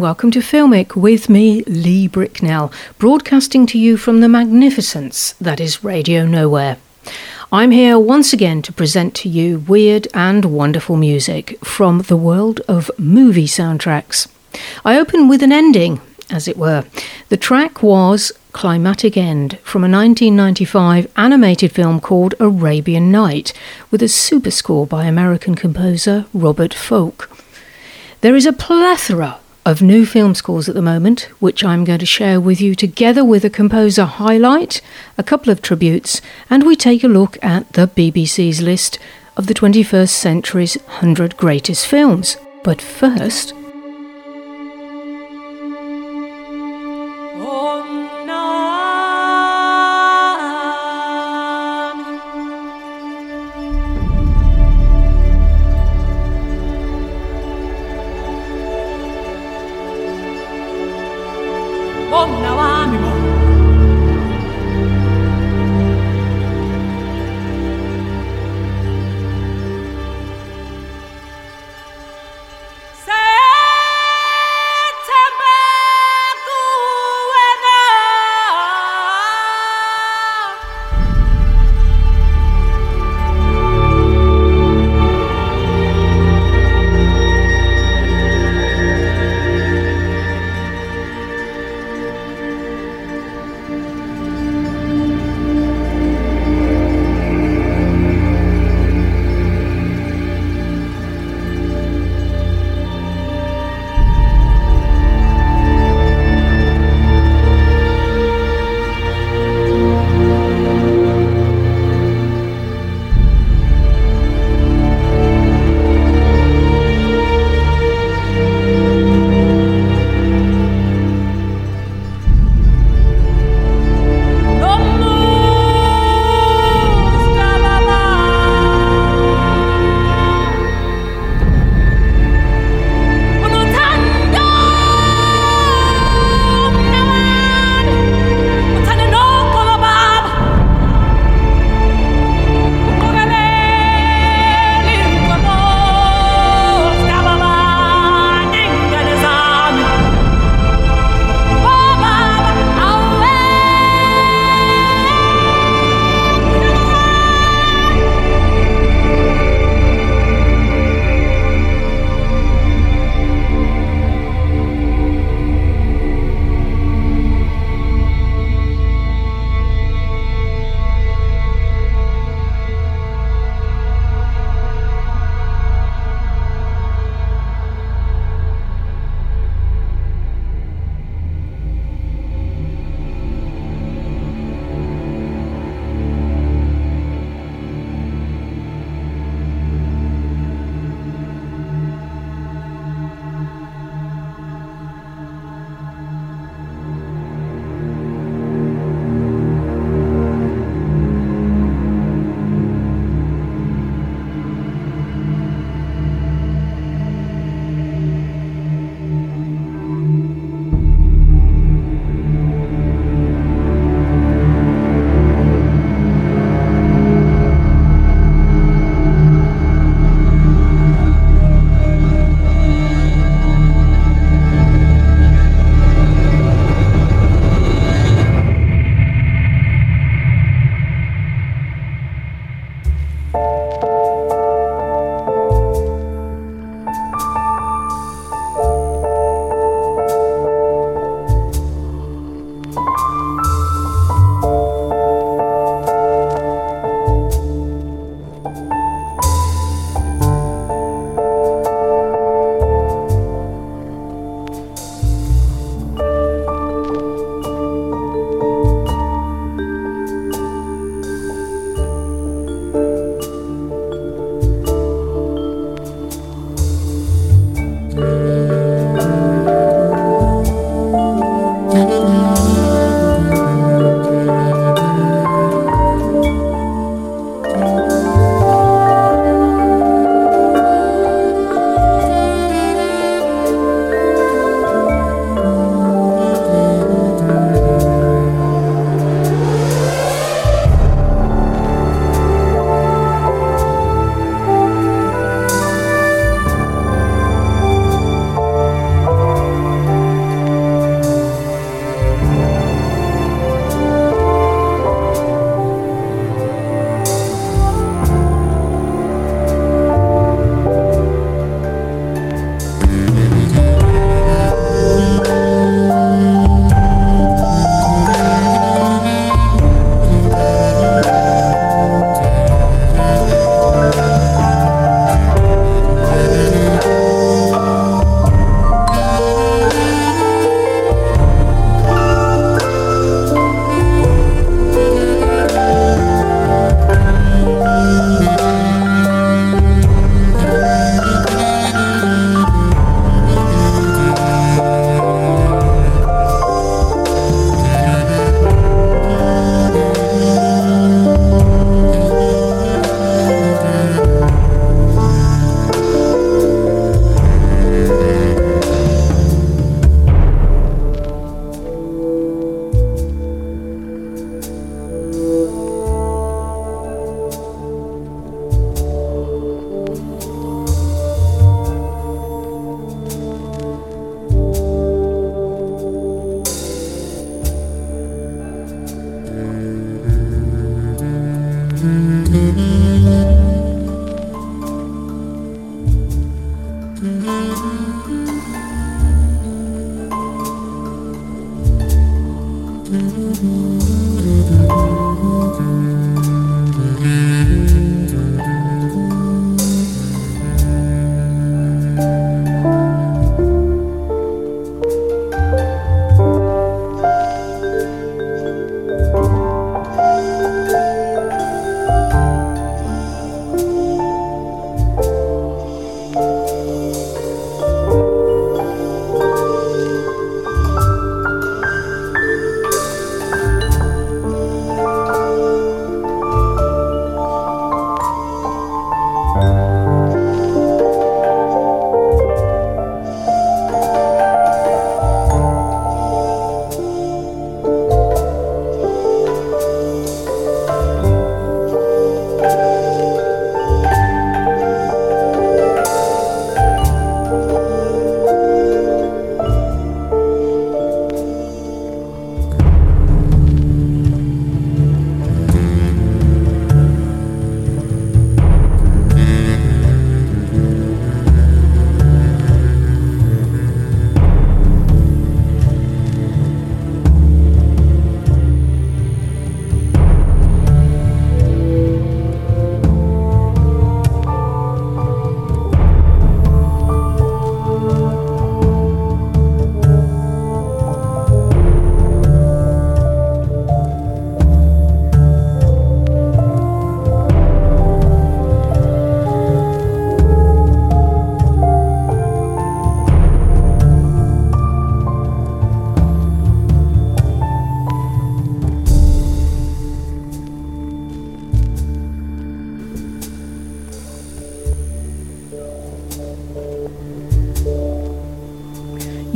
Welcome to Filmic with me, Lee Bricknell, broadcasting to you from the magnificence that is Radio Nowhere. I'm here once again to present to you weird and wonderful music from the world of movie soundtracks. I open with an ending, as it were. The track was Climatic End from a 1995 animated film called Arabian Knight, with a super score by American composer Robert Folk. There is a plethora of new film scores at the moment, which I'm going to share with you together with a composer highlight, a couple of tributes, and we take a look at the BBC's list of the 21st century's 100 greatest films. But first,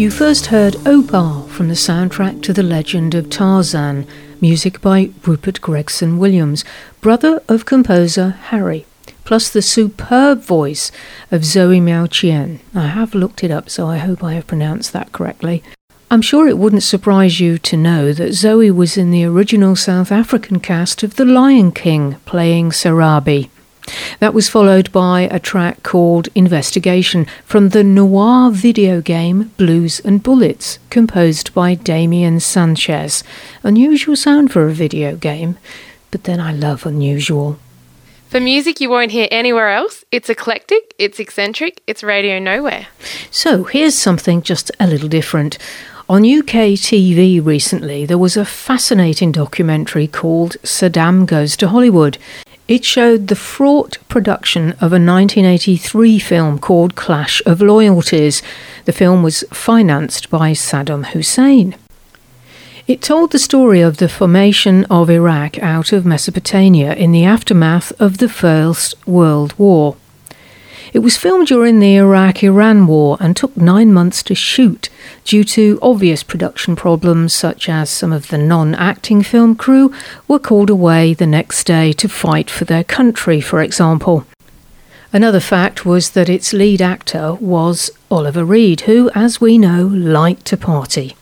You first heard Opar from the soundtrack to The Legend of Tarzan, music by Rupert Gregson Williams, brother of composer Harry, plus the superb voice of Zoe Miao Chien. I have looked it up, so I hope I have pronounced that correctly. I'm sure it wouldn't surprise you to know that Zoe was in the original South African cast of The Lion King, playing Sarabi. That was followed by a track called Investigation from the noir video game Blues and Bullets, composed by Damian Sanchez. Unusual sound for a video game, but then I love unusual. For music you won't hear anywhere else, it's eclectic, it's eccentric, it's radio nowhere. So here's something just a little different. On UK TV recently, there was a fascinating documentary called Saddam Goes to Hollywood. It showed the fraught production of a 1983 film called Clash of Loyalties. The film was financed by Saddam Hussein. It told the story of the formation of Iraq out of Mesopotamia in the aftermath of the First World War. It was filmed during the Iraq Iran War and took nine months to shoot due to obvious production problems, such as some of the non acting film crew were called away the next day to fight for their country, for example. Another fact was that its lead actor was Oliver Reed, who, as we know, liked to party.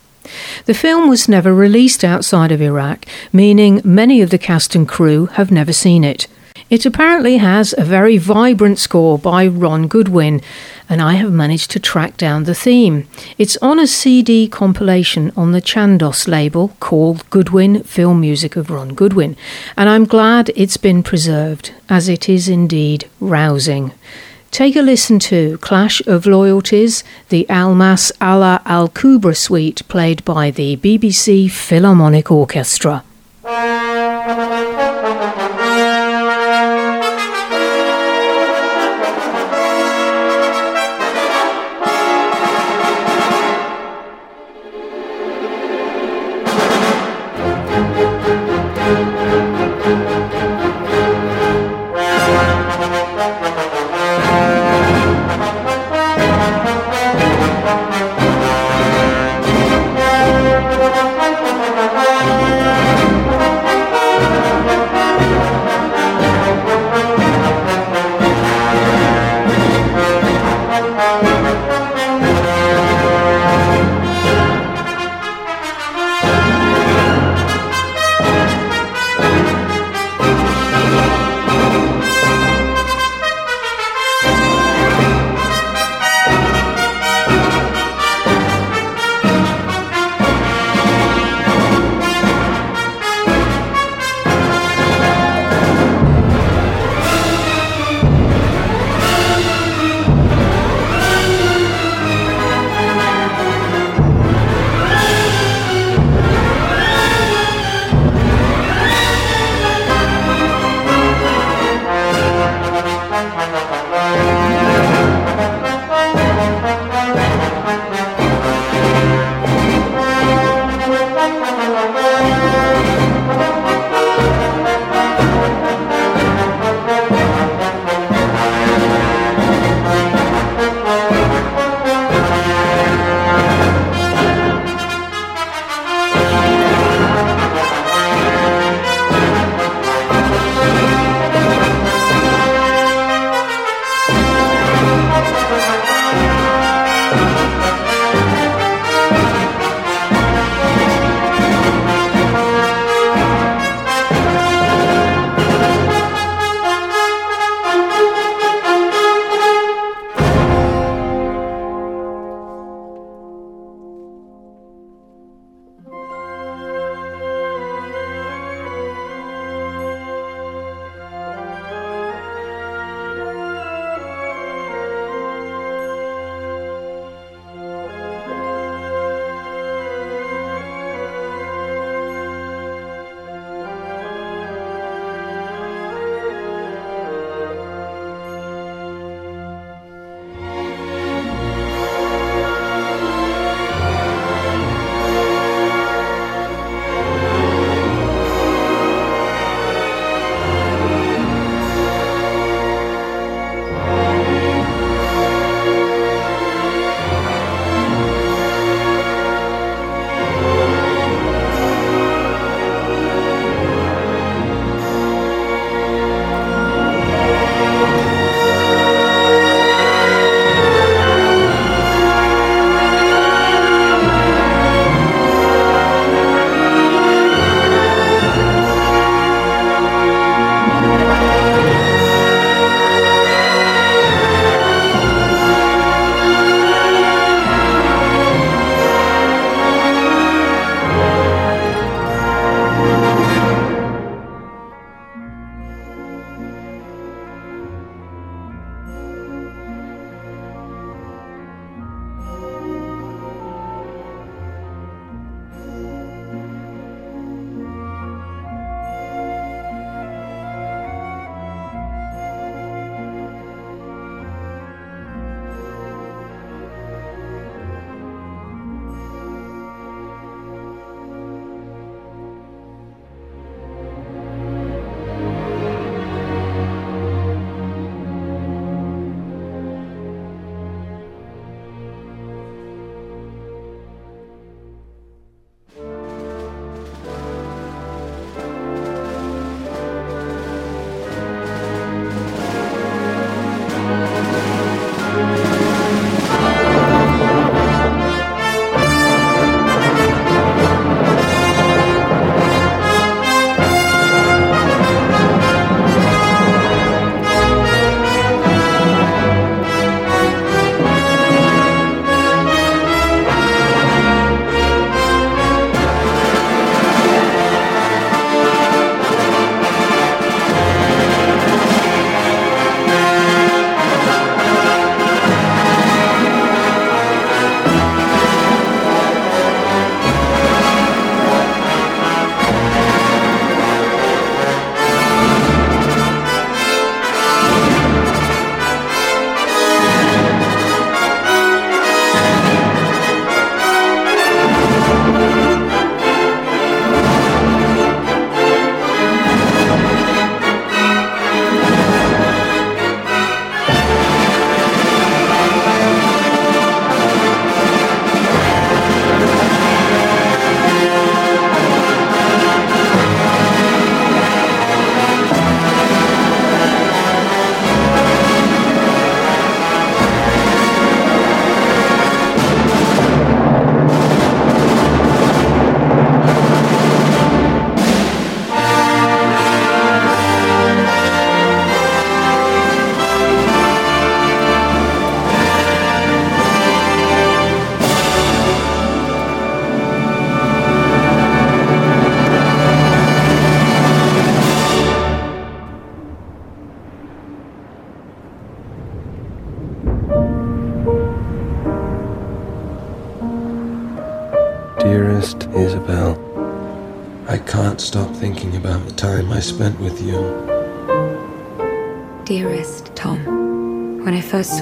The film was never released outside of Iraq, meaning many of the cast and crew have never seen it. It apparently has a very vibrant score by Ron Goodwin, and I have managed to track down the theme. It's on a CD compilation on the Chandos label called Goodwin Film Music of Ron Goodwin, and I'm glad it's been preserved, as it is indeed rousing. Take a listen to Clash of Loyalties, the Almas Ala Al Kubra suite played by the BBC Philharmonic Orchestra.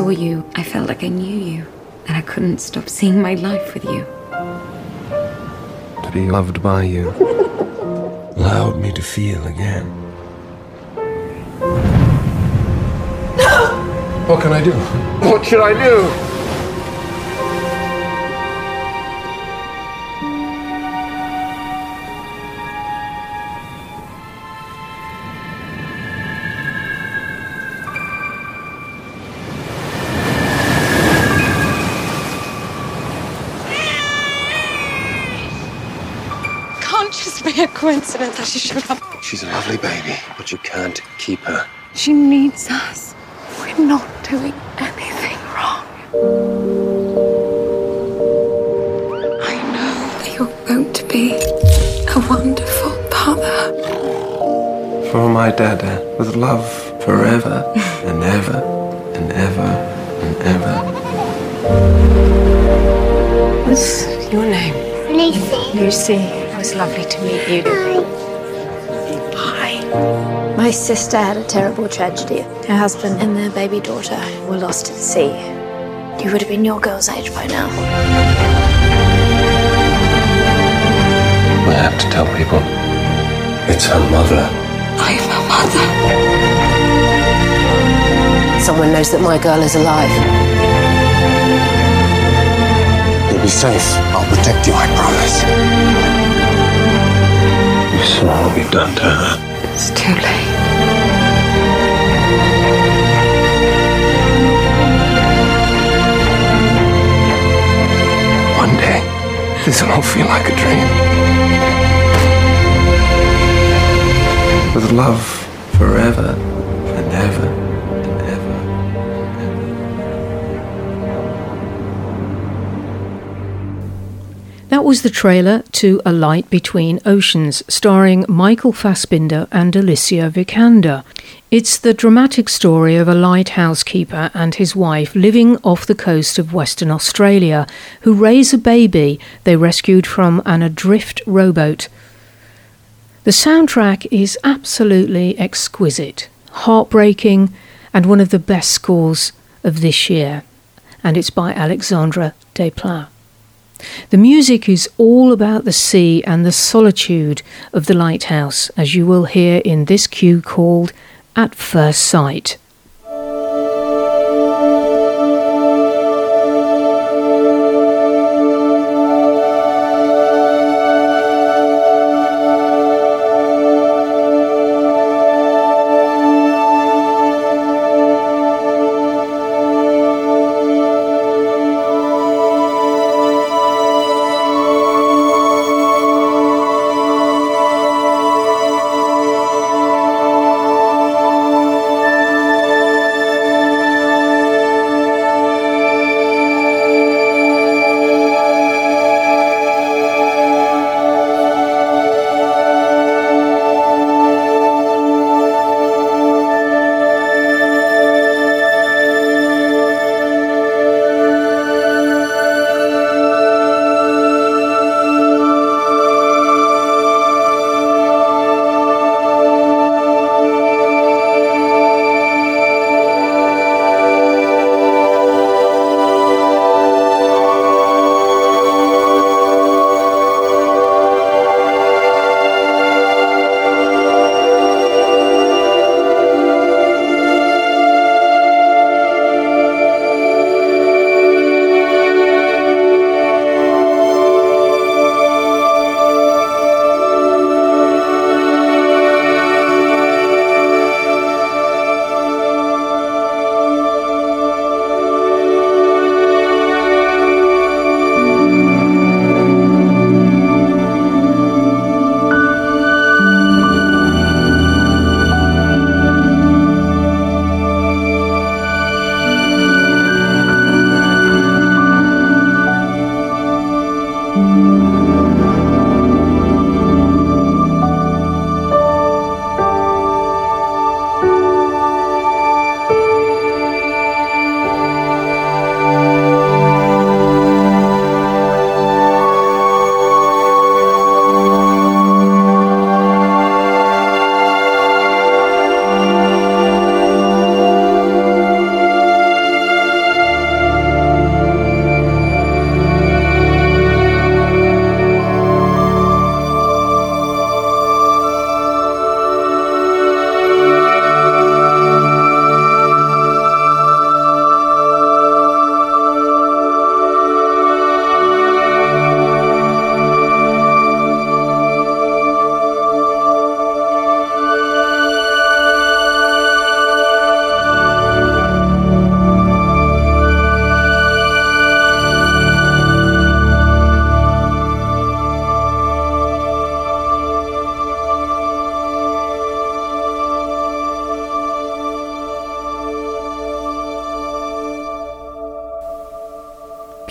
Saw you, I felt like I knew you, and I couldn't stop seeing my life with you. To be loved by you allowed me to feel again. No! What can I do? What should I do? Coincidence that she showed up. She's a lovely baby, but you can't keep her. She needs us. We're not doing anything wrong. I know that you're going to be a wonderful father. For my dada, eh? with love forever and ever and ever and ever. What's your name? Lucy. Lucy was lovely to meet you. Hi. My sister had a terrible tragedy. Her husband and their baby daughter were lost at sea. You would have been your girl's age by now. I have to tell people. It's her mother. I'm her mother. Someone knows that my girl is alive. You'll be safe. I'll protect you, I promise. You saw what we've done to her. It's too late. One day, this will all feel like a dream. With love forever and ever. Was the trailer to A Light Between Oceans, starring Michael Fassbender and Alicia Vikander. It's the dramatic story of a lighthouse keeper and his wife living off the coast of Western Australia who raise a baby they rescued from an adrift rowboat. The soundtrack is absolutely exquisite, heartbreaking, and one of the best scores of this year. And it's by Alexandre Desplat. The music is all about the sea and the solitude of the lighthouse, as you will hear in this cue called At First Sight.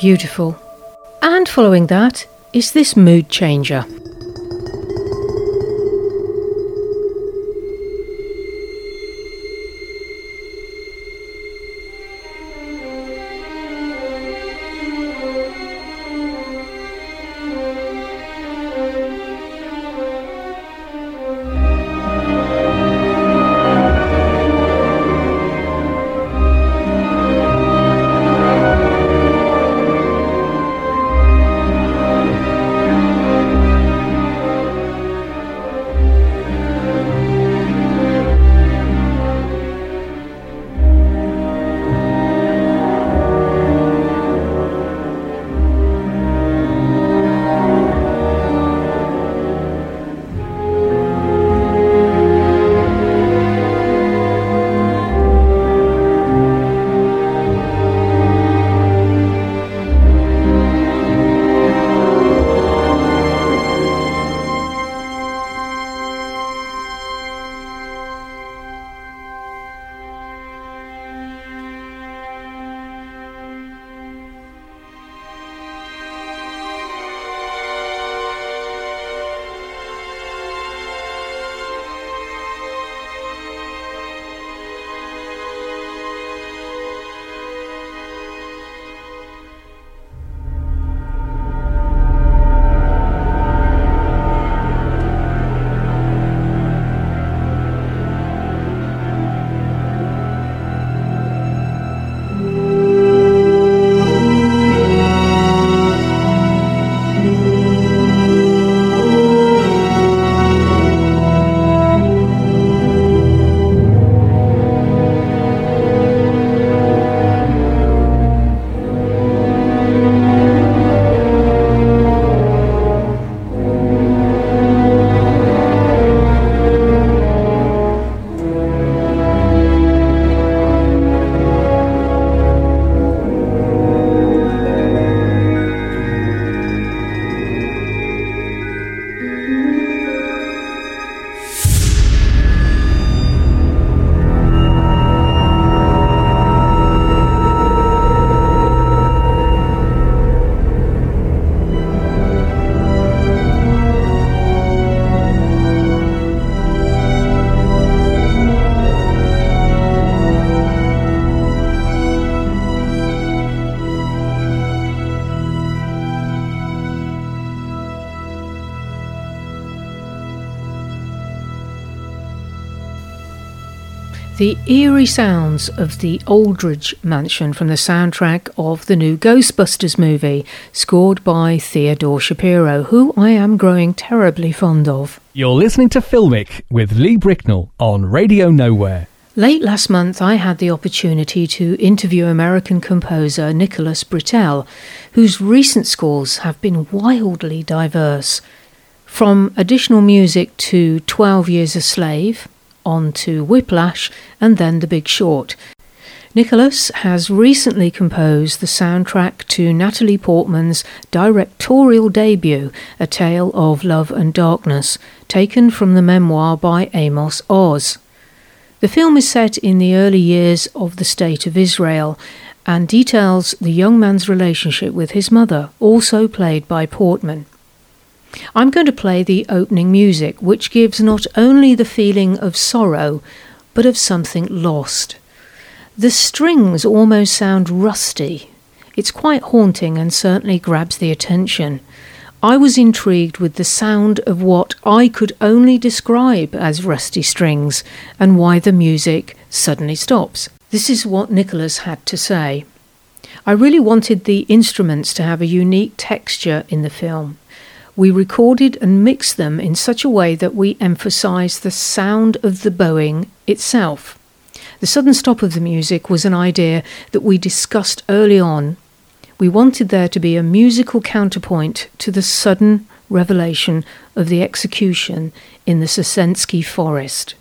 Beautiful. And following that is this mood changer. The eerie sounds of the Aldridge mansion from the soundtrack of the new Ghostbusters movie, scored by Theodore Shapiro, who I am growing terribly fond of. You're listening to Filmic with Lee Bricknell on Radio Nowhere. Late last month, I had the opportunity to interview American composer Nicholas Britell, whose recent scores have been wildly diverse. From additional music to 12 Years a Slave, on to Whiplash, and then The Big Short. Nicholas has recently composed the soundtrack to Natalie Portman's directorial debut, A Tale of Love and Darkness, taken from the memoir by Amos Oz. The film is set in the early years of the State of Israel and details the young man's relationship with his mother, also played by Portman. I'm going to play the opening music, which gives not only the feeling of sorrow, but of something lost. The strings almost sound rusty. It's quite haunting and certainly grabs the attention. I was intrigued with the sound of what I could only describe as rusty strings and why the music suddenly stops. This is what Nicholas had to say. I really wanted the instruments to have a unique texture in the film we recorded and mixed them in such a way that we emphasise the sound of the bowing itself. The sudden stop of the music was an idea that we discussed early on. We wanted there to be a musical counterpoint to the sudden revelation of the execution in the Sosensky forest.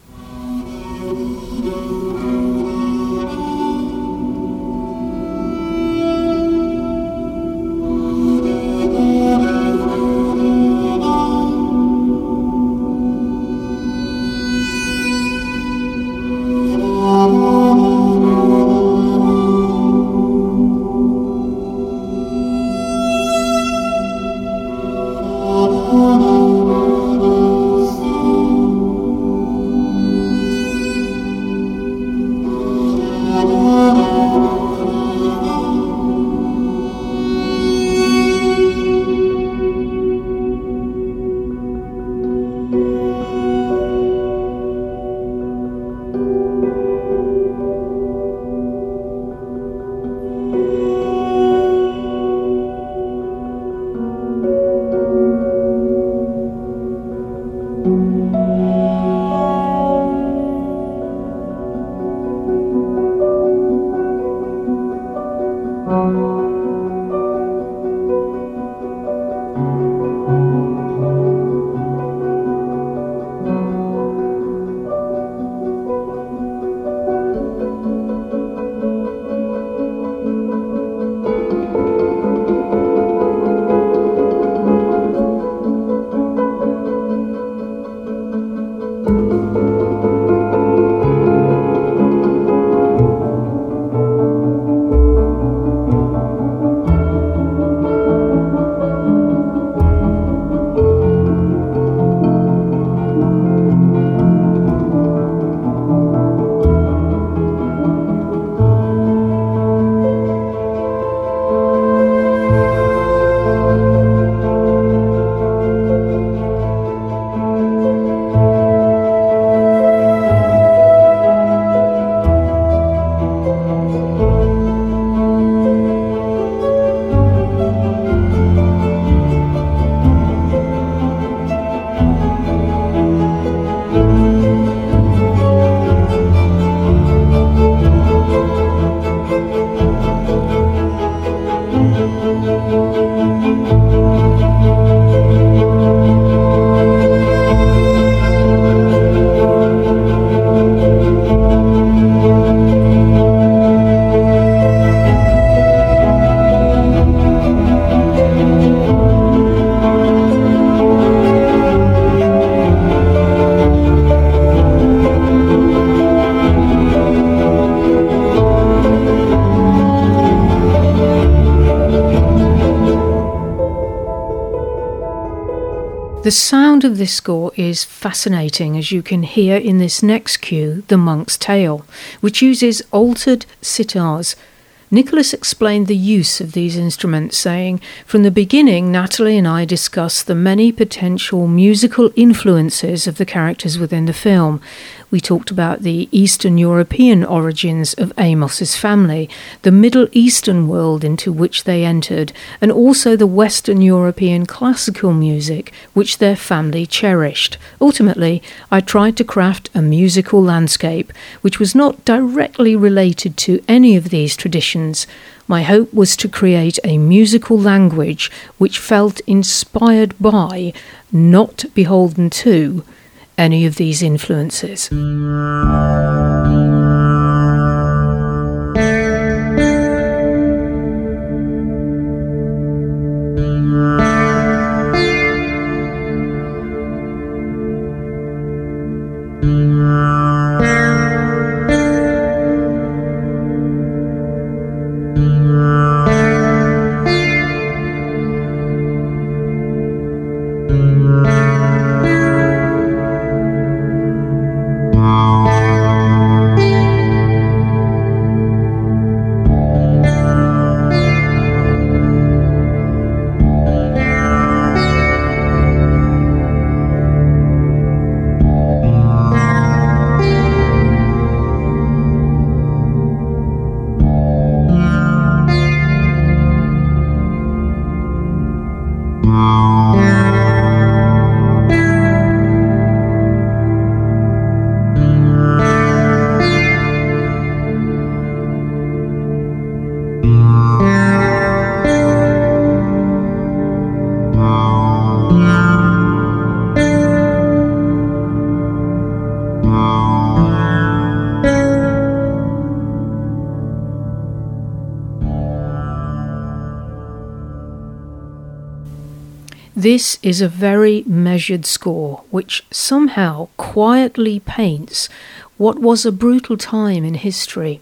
The sound of this score is fascinating, as you can hear in this next cue, The Monk's Tale, which uses altered sitars Nicholas explained the use of these instruments, saying, From the beginning, Natalie and I discussed the many potential musical influences of the characters within the film. We talked about the Eastern European origins of Amos's family, the Middle Eastern world into which they entered, and also the Western European classical music which their family cherished. Ultimately, I tried to craft a musical landscape which was not directly related to any of these traditions my hope was to create a musical language which felt inspired by, not beholden to, any of these influences. This is a very measured score, which somehow quietly paints what was a brutal time in history.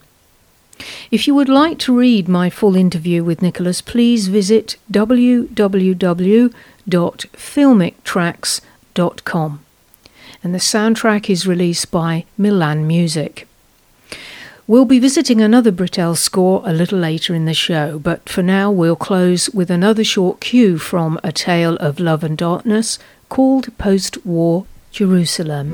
If you would like to read my full interview with Nicholas, please visit www.filmictracks.com. And the soundtrack is released by Milan Music. We'll be visiting another Britell score a little later in the show, but for now we'll close with another short cue from A Tale of Love and Darkness called Post War Jerusalem.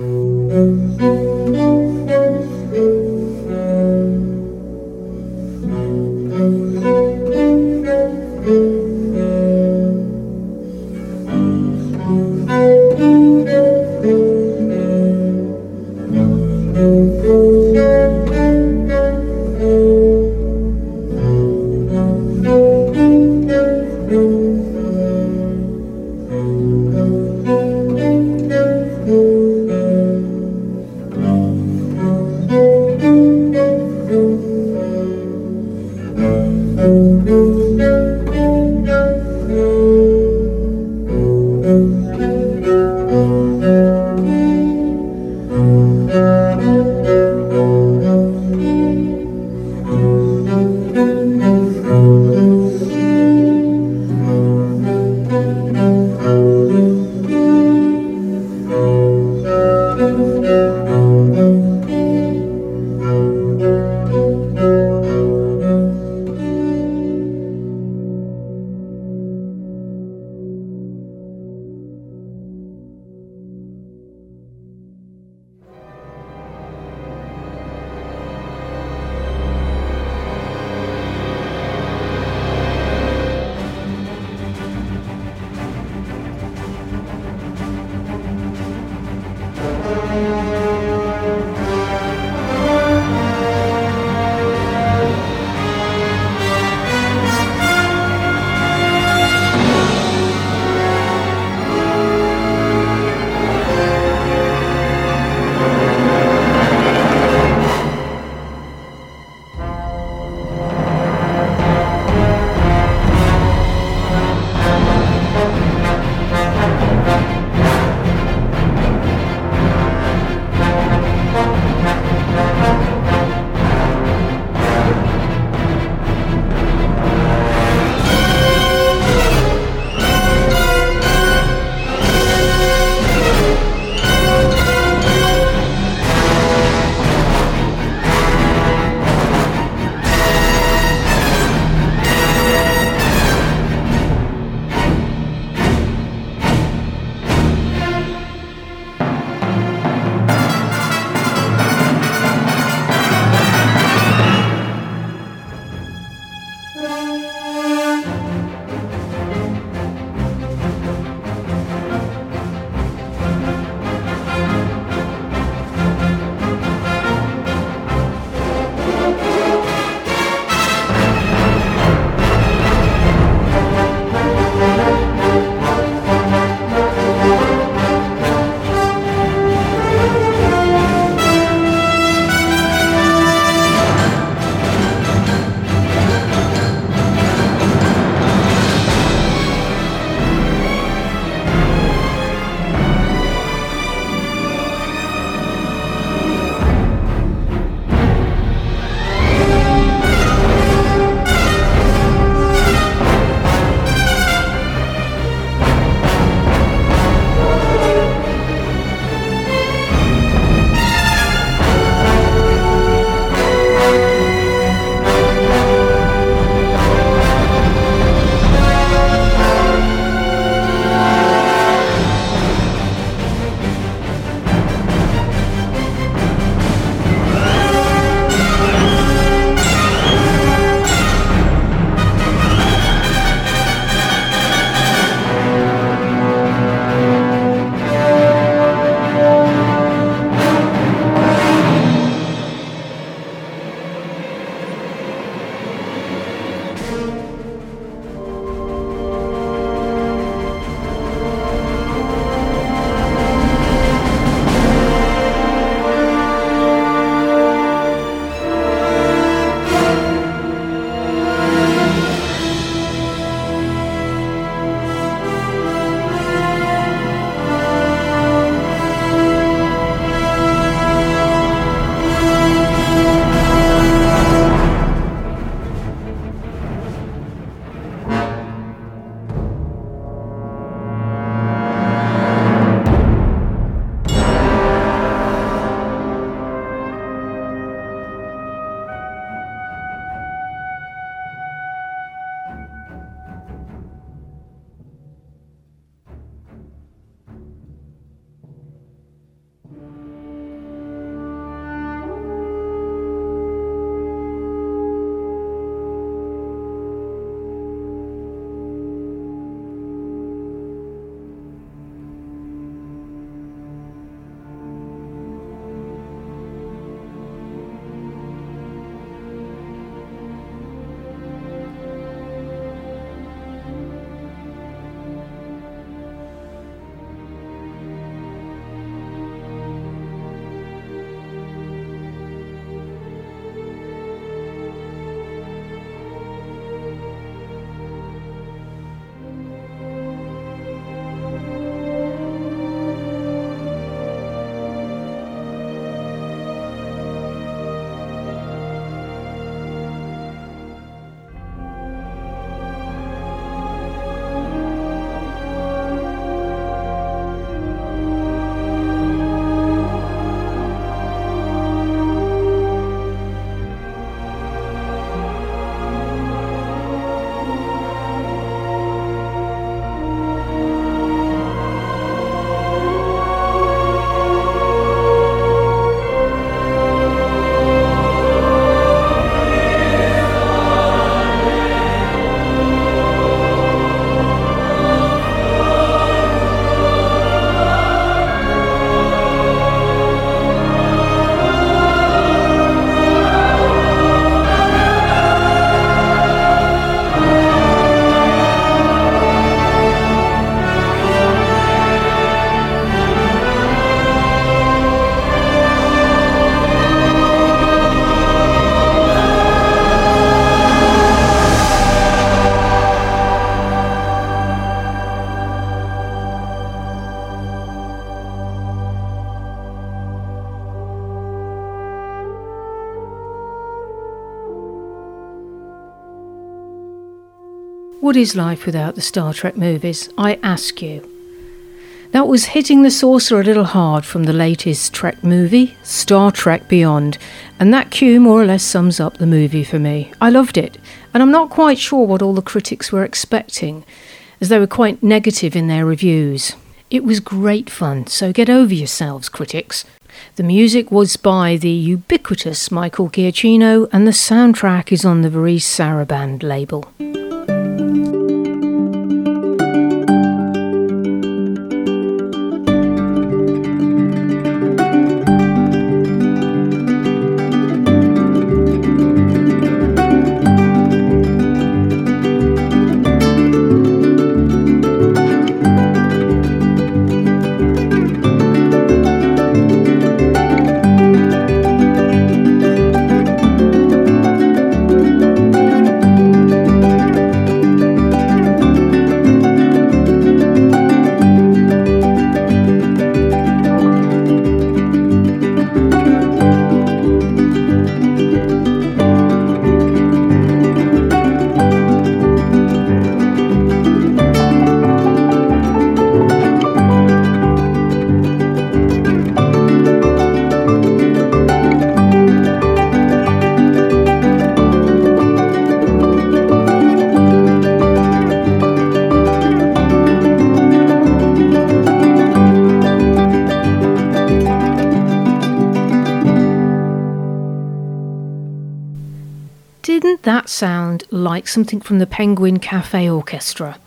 What is life without the Star Trek movies? I ask you. That was hitting the saucer a little hard from the latest Trek movie, Star Trek Beyond, and that cue more or less sums up the movie for me. I loved it, and I'm not quite sure what all the critics were expecting, as they were quite negative in their reviews. It was great fun, so get over yourselves, critics. The music was by the ubiquitous Michael Giacchino, and the soundtrack is on the Varese Sarabande label. Like something from the Penguin Cafe Orchestra?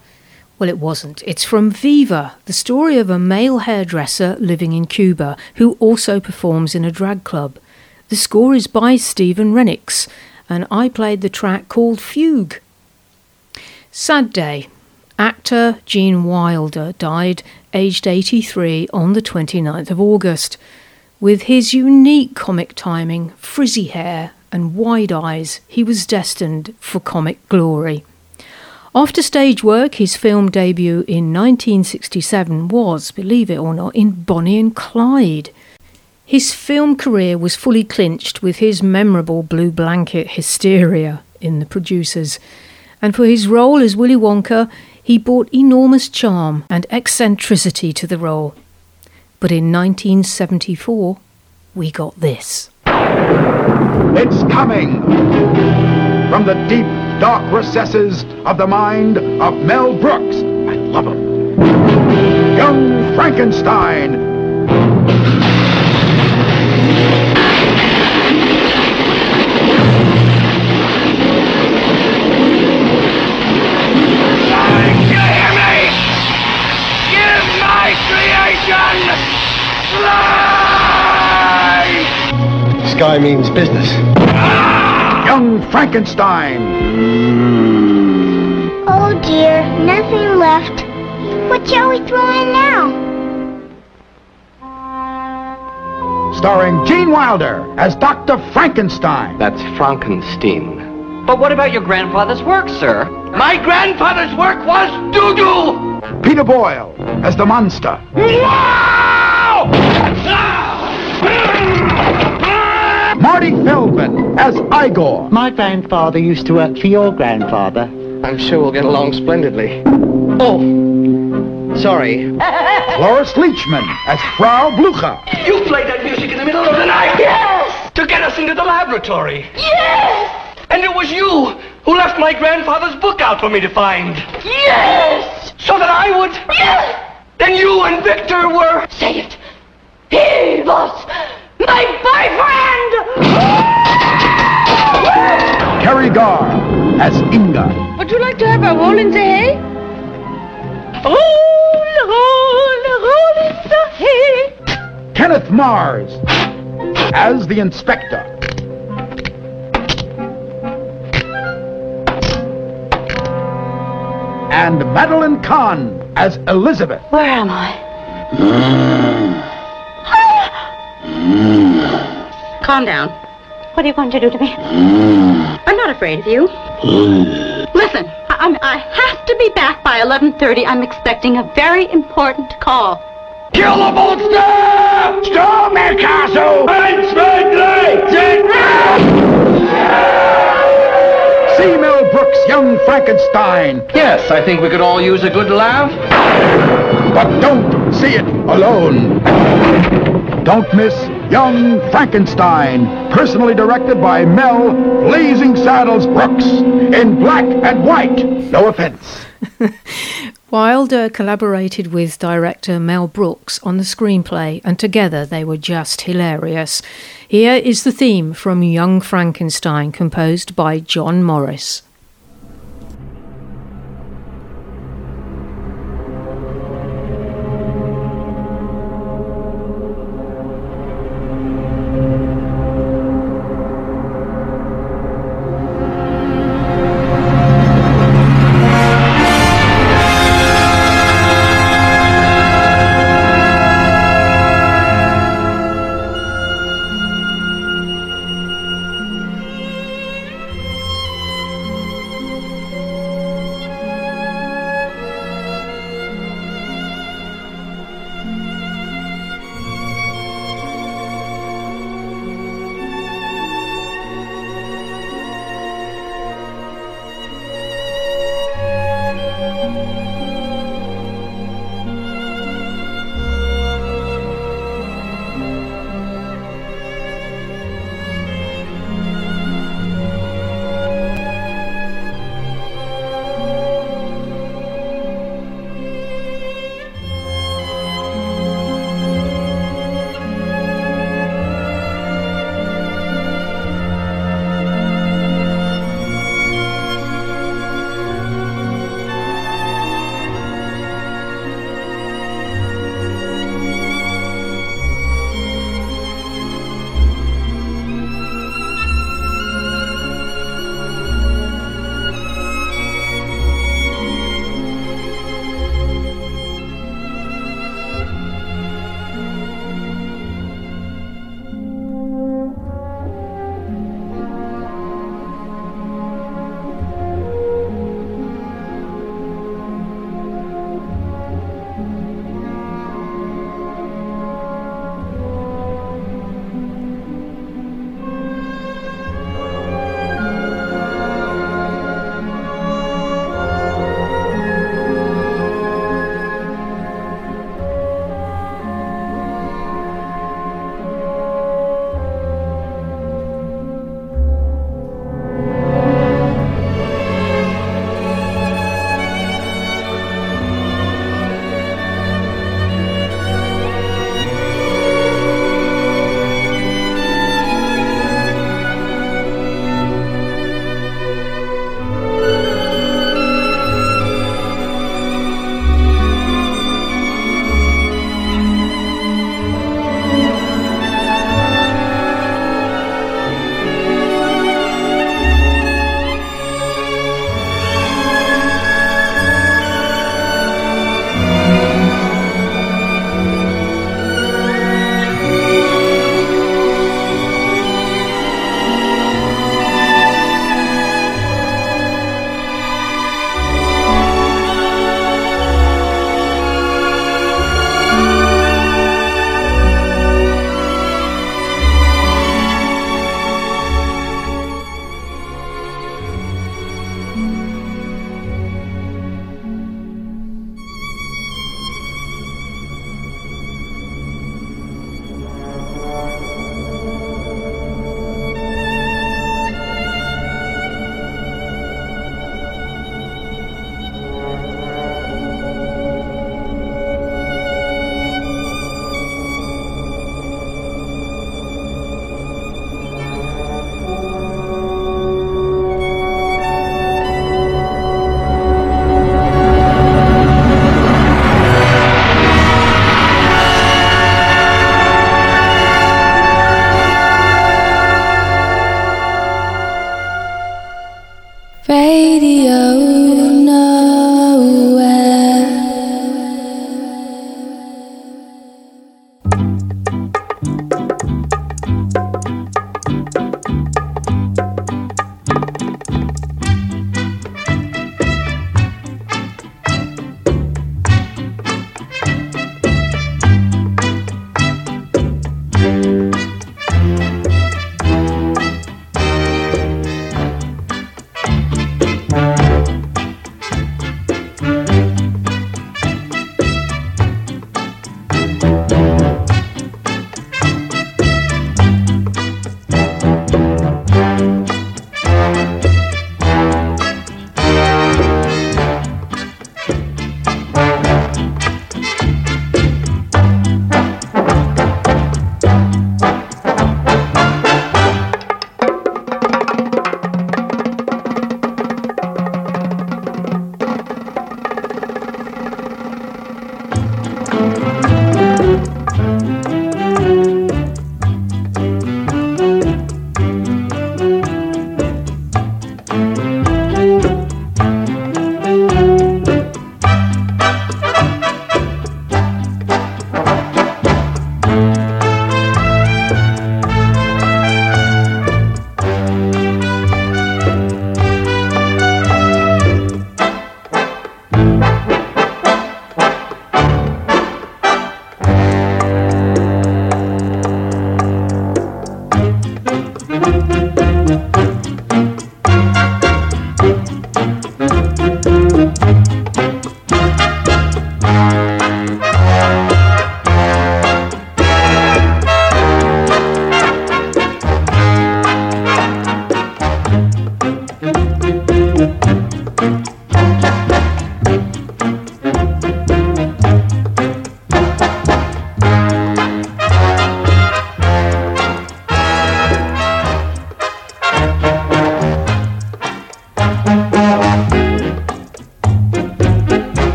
Well, it wasn't. It's from Viva, the story of a male hairdresser living in Cuba who also performs in a drag club. The score is by Stephen Rennicks, and I played the track called Fugue. Sad day. Actor Gene Wilder died aged 83 on the 29th of August. With his unique comic timing, frizzy hair, and wide eyes, he was destined for comic glory. After stage work, his film debut in 1967 was, believe it or not, in Bonnie and Clyde. His film career was fully clinched with his memorable blue blanket hysteria in The Producers, and for his role as Willy Wonka, he brought enormous charm and eccentricity to the role. But in 1974, we got this. It's coming from the deep, dark recesses of the mind of Mel Brooks. I love him. Young Frankenstein. Give my creation life! Sky means business. Young Frankenstein. Oh dear, nothing left. What shall we throw in now? Starring Gene Wilder as Dr. Frankenstein. That's Frankenstein. But what about your grandfather's work, sir? My grandfather's work was doo-doo! Peter Boyle as the monster. Wow! Marty Feldman as Igor. My grandfather used to work for your grandfather. I'm sure we'll get along splendidly. Oh, sorry. Cloris Leachman as Frau Blucher. You played that music in the middle of the night? Yes! To get us into the laboratory. Yes! And it was you who left my grandfather's book out for me to find. Yes! So that I would... Yes! Then you and Victor were... Say it. He was my boyfriend! Teri Garr as Inga. Would you like to have a roll in the hay? Roll, roll, roll in the hay. Kenneth Mars as the inspector. And Madeline Kahn as Elizabeth. Where am I? Hmm. Calm down. What are you going to do to me? I'm not afraid of you. Listen, I, I'm, I have to be back by 11.30. I'm expecting a very important call. Kill the monster! Storm the castle! And spend See Mel Brooks' Young Frankenstein. Yes, I think we could all use a good laugh. But don't see it alone. Don't miss Young Frankenstein, personally directed by Mel Blazing Saddles Brooks in black and white. No offense. Wilder collaborated with director Mel Brooks on the screenplay, and together they were just hilarious. Here is the theme from Young Frankenstein, composed by John Morris.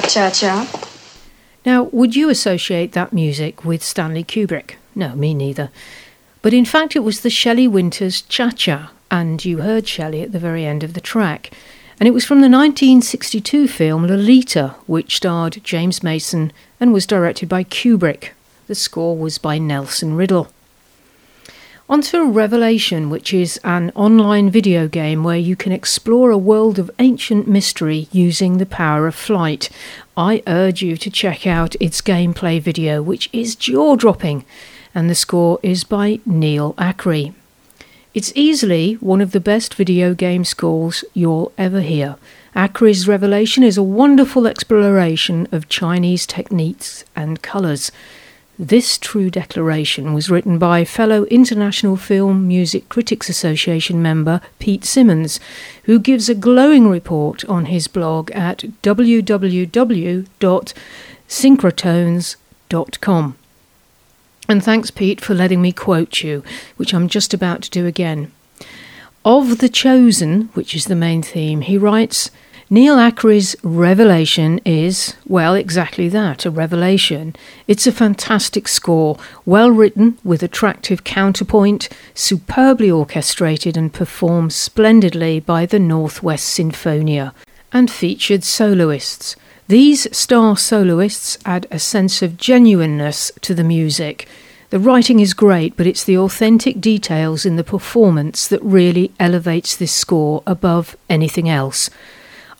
Cha cha. Now, would you associate that music with Stanley Kubrick? No, me neither. But in fact, it was the Shelley Winters Cha Cha, and you heard Shelley at the very end of the track. And it was from the 1962 film Lolita, which starred James Mason and was directed by Kubrick. The score was by Nelson Riddle. Onto Revelation, which is an online video game where you can explore a world of ancient mystery using the power of flight. I urge you to check out its gameplay video, which is jaw dropping, and the score is by Neal Acree. It's easily one of the best video game scores you'll ever hear. Acree's Revelation is a wonderful exploration of Chinese techniques and colours. This true declaration was written by fellow International Film Music Critics Association member Pete Simons, who gives a glowing report on his blog at www.synchrotones.com. And thanks, Pete, for letting me quote you, which I'm just about to do again. Of The Chosen, which is the main theme, he writes Neal Acree's revelation is, well, exactly that a revelation. It's a fantastic score, well written, with attractive counterpoint, superbly orchestrated, and performed splendidly by the Northwest Sinfonia, and featured soloists. These star soloists add a sense of genuineness to the music. The writing is great, but it's the authentic details in the performance that really elevates this score above anything else.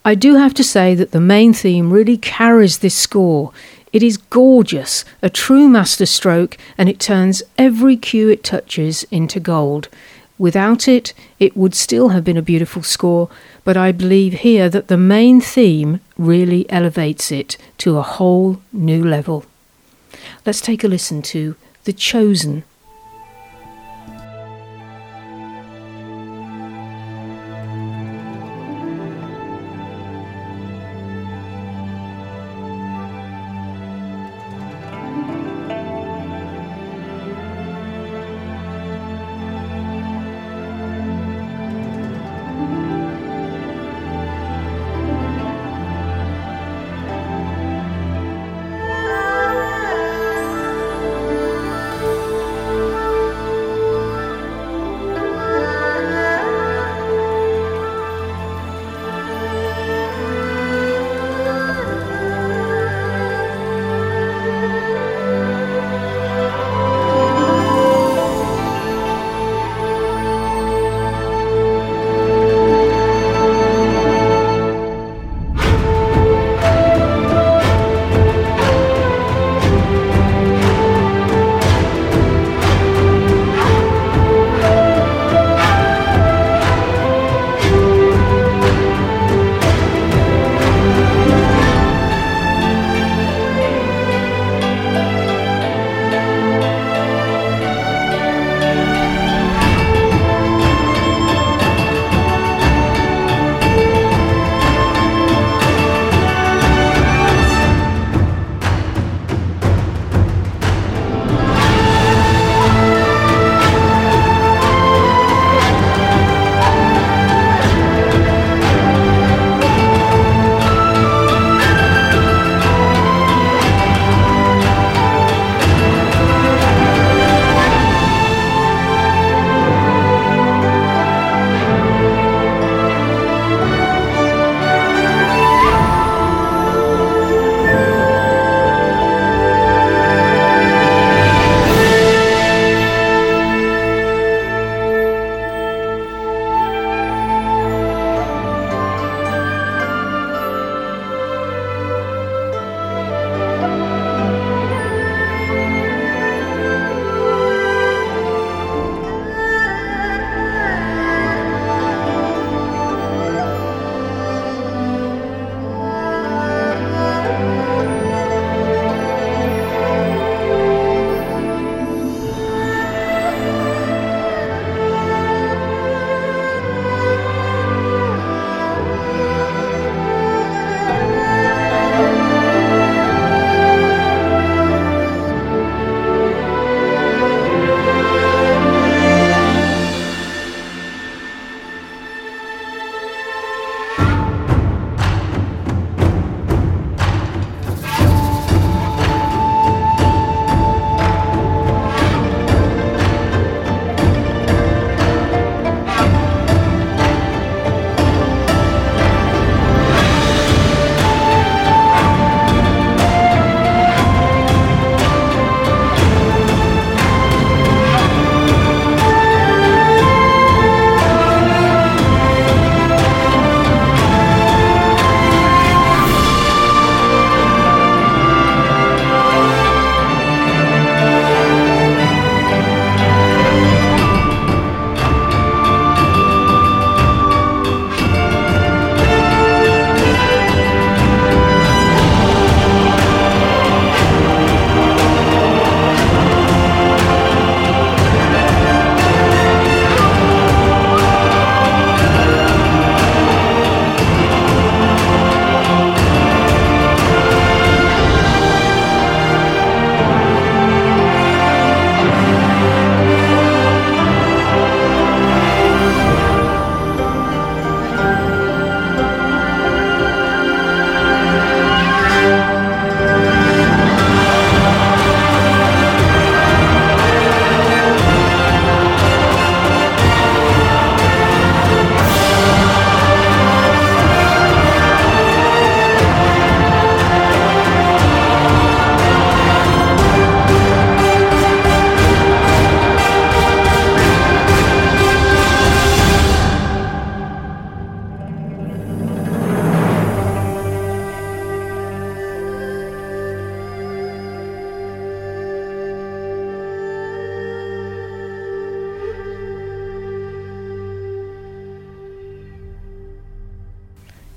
I do have to say that the main theme really carries this score. It is gorgeous, a true masterstroke, and it turns every cue it touches into gold. Without it, it would still have been a beautiful score, but I believe here that the main theme really elevates it to a whole new level. Let's take a listen to The Chosen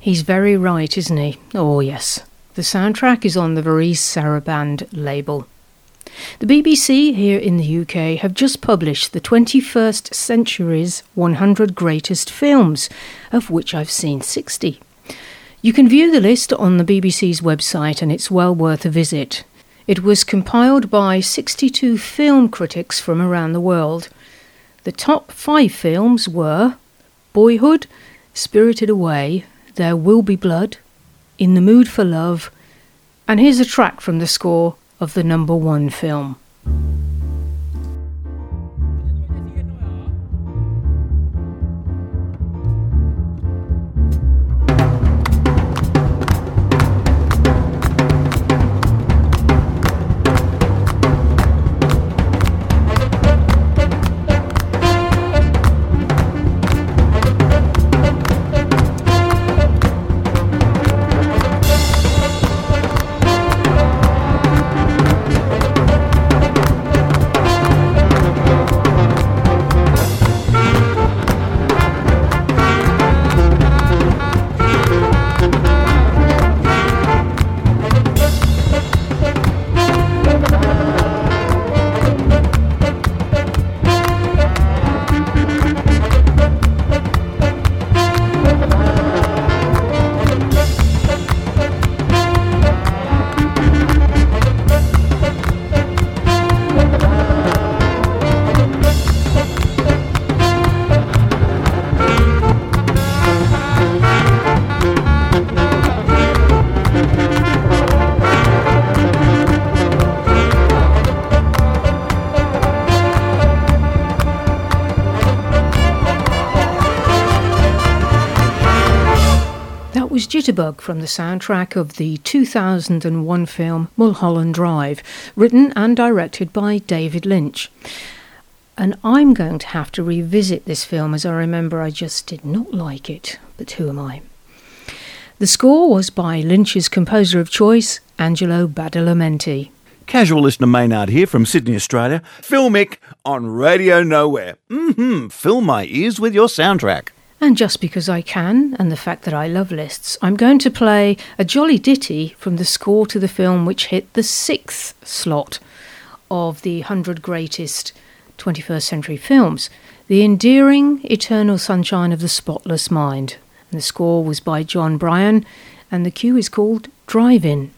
He's very right, isn't he? Oh, yes. The soundtrack is on the Varese Sarabande label. The BBC here in the UK have just published the 21st century's 100 greatest films, of which I've seen 60. You can view the list on the BBC's website and it's well worth a visit. It was compiled by 62 film critics from around the world. The top five films were Boyhood, Spirited Away, There Will Be Blood, In the Mood for Love, and here's a track from the score of the number one film. From the soundtrack of the 2001 film Mulholland Drive, written and directed by David Lynch. And I'm going to have to revisit this film as I remember I just did not like it, but who am I? The score was by Lynch's composer of choice, Angelo Badalamenti. Casual listener Maynard here from Sydney, Australia. Filmic on Radio Nowhere. Mm-hmm. Fill my ears with your soundtrack. And just because I can, and the fact that I love lists, I'm going to play a jolly ditty from the score to the film which hit the sixth slot of the 100 greatest 21st century films The Endearing Eternal Sunshine of the Spotless Mind. And the score was by Jon Brion, and the cue is called Drive In.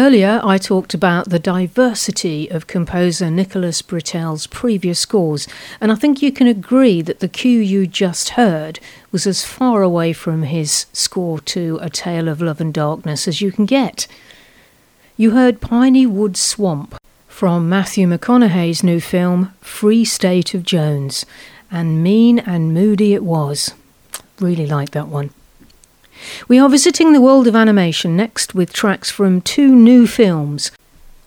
Earlier, I talked about the diversity of composer Nicholas Britell's previous scores, and I think you can agree that the cue you just heard was as far away from his score to A Tale of Love and Darkness as you can get. You heard Piney Wood Swamp from Matthew McConaughey's new film Free State of Jones, and mean and moody it was. Really like that one. We are visiting the world of animation next with tracks from two new films.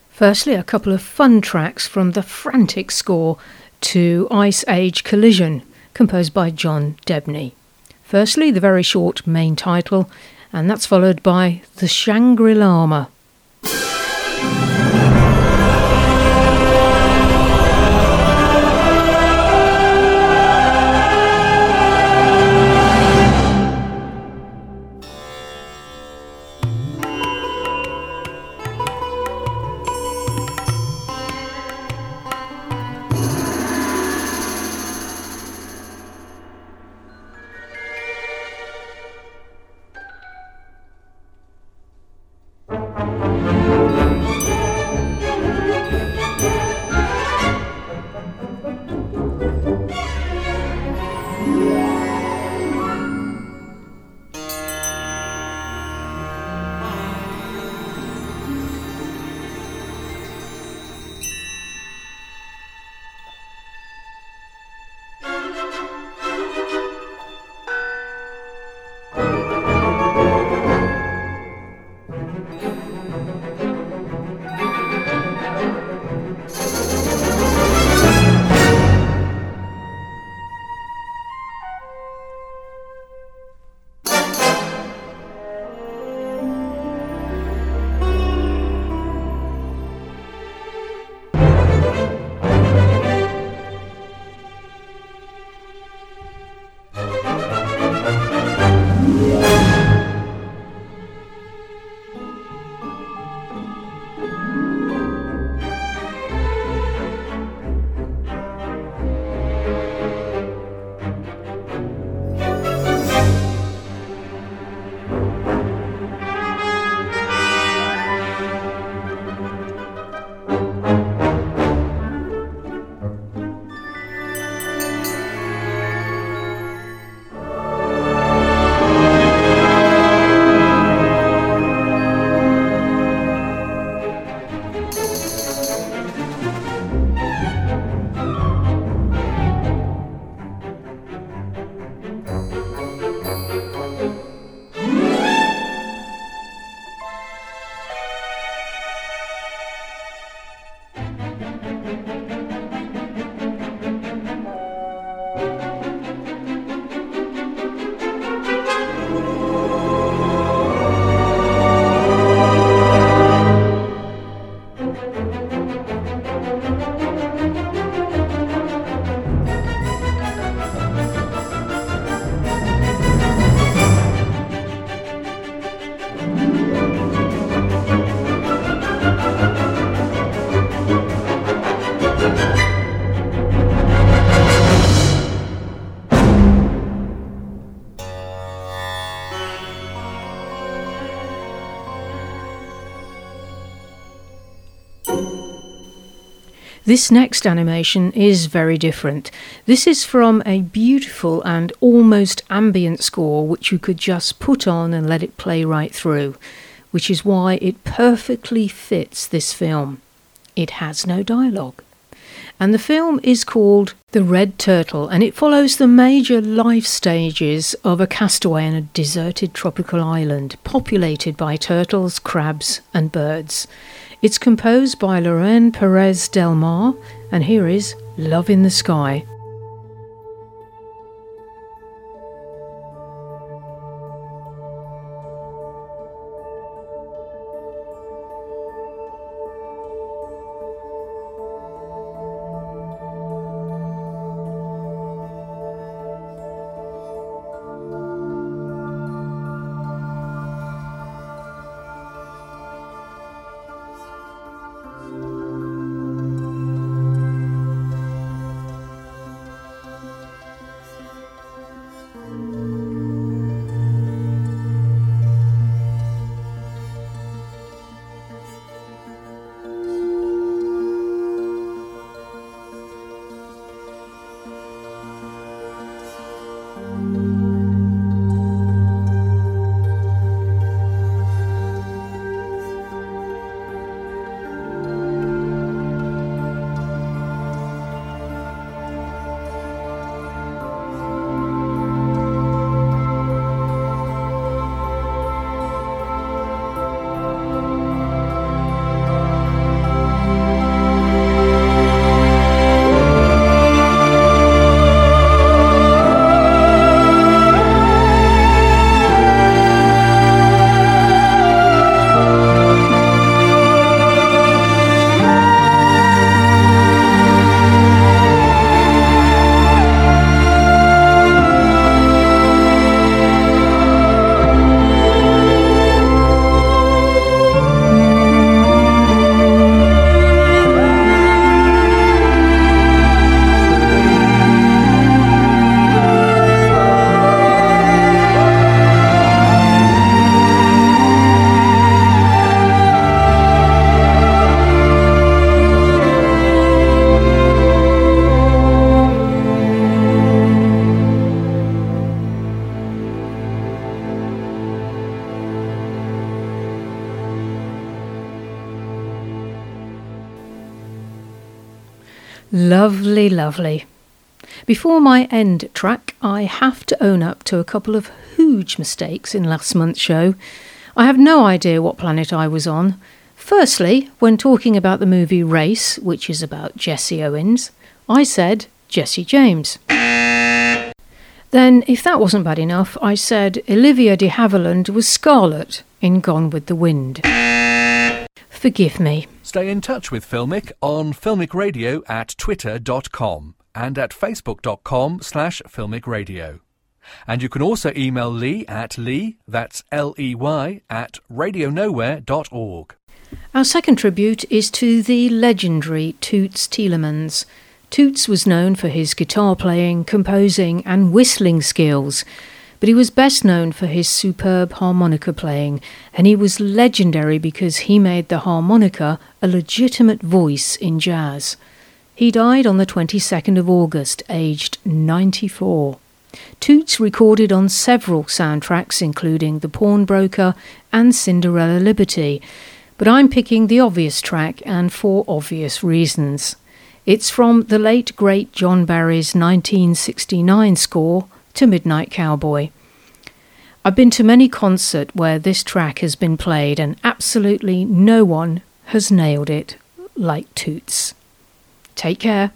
Firstly, a couple of fun tracks from the frantic score to Ice Age Collision, composed by John Debney. Firstly, the very short main title, and that's followed by The Shangri Llama. This next animation is very different. This is from a beautiful and almost ambient score which you could just put on and let it play right through, which is why it perfectly fits this film. It has no dialogue. And the film is called The Red Turtle, and it follows the major life stages of a castaway on a deserted tropical island populated by turtles, crabs, and birds. It's composed by Laurent Perez Del Mar, and here is Love in the Sky. Lovely. Before my end track, I have to own up to a couple of huge mistakes in last month's show. I have no idea what planet I was on. Firstly, when talking about the movie Race, which is about Jesse Owens, I said Jesse James. Then, if that wasn't bad enough, I said Olivia de Havilland was Scarlett in Gone with the Wind. Forgive me. Stay in touch with Filmic on filmicradio at twitter.com and at facebook.com slash filmicradio. And you can also email Lee at lee, that's L-E-Y, at radionowhere.org. Our second tribute is to the legendary Toots Thielemans. Toots was known for his guitar playing, composing, and whistling skills, but he was best known for his superb harmonica playing, and he was legendary because he made the harmonica a legitimate voice in jazz. He died on the 22nd of August, aged 94. Toots recorded on several soundtracks, including The Pawnbroker and Cinderella Liberty, but I'm picking the obvious track and for obvious reasons. It's from the late great John Barry's 1969 score, to Midnight Cowboy. I've been to many concerts where this track has been played, and absolutely no one has nailed it like Toots. Take care.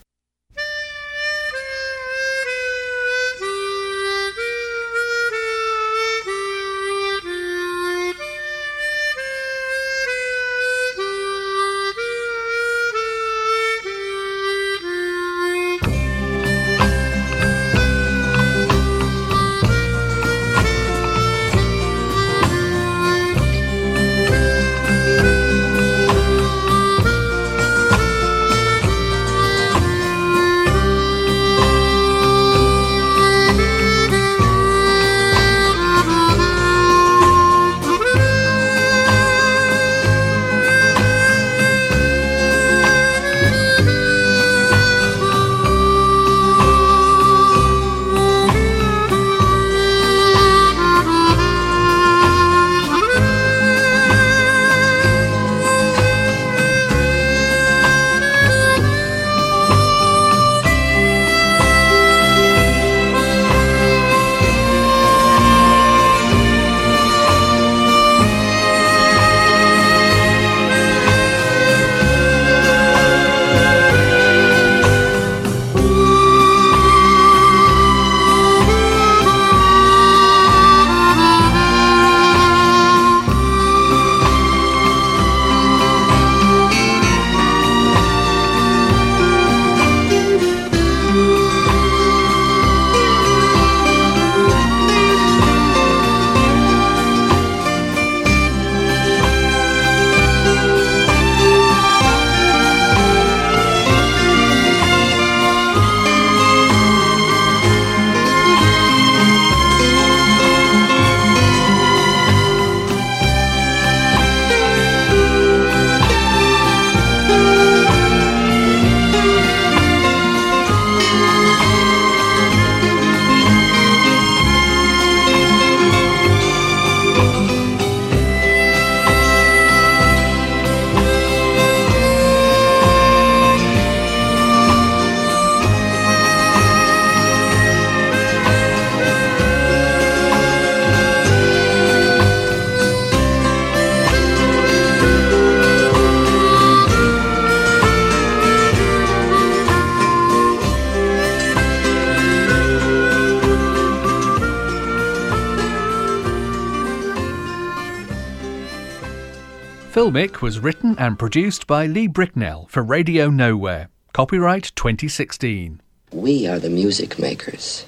Filmic was written and produced by Lee Bricknell for Radio Nowhere. Copyright 2016. We are the music makers,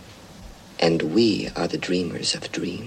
and we are the dreamers of dreams.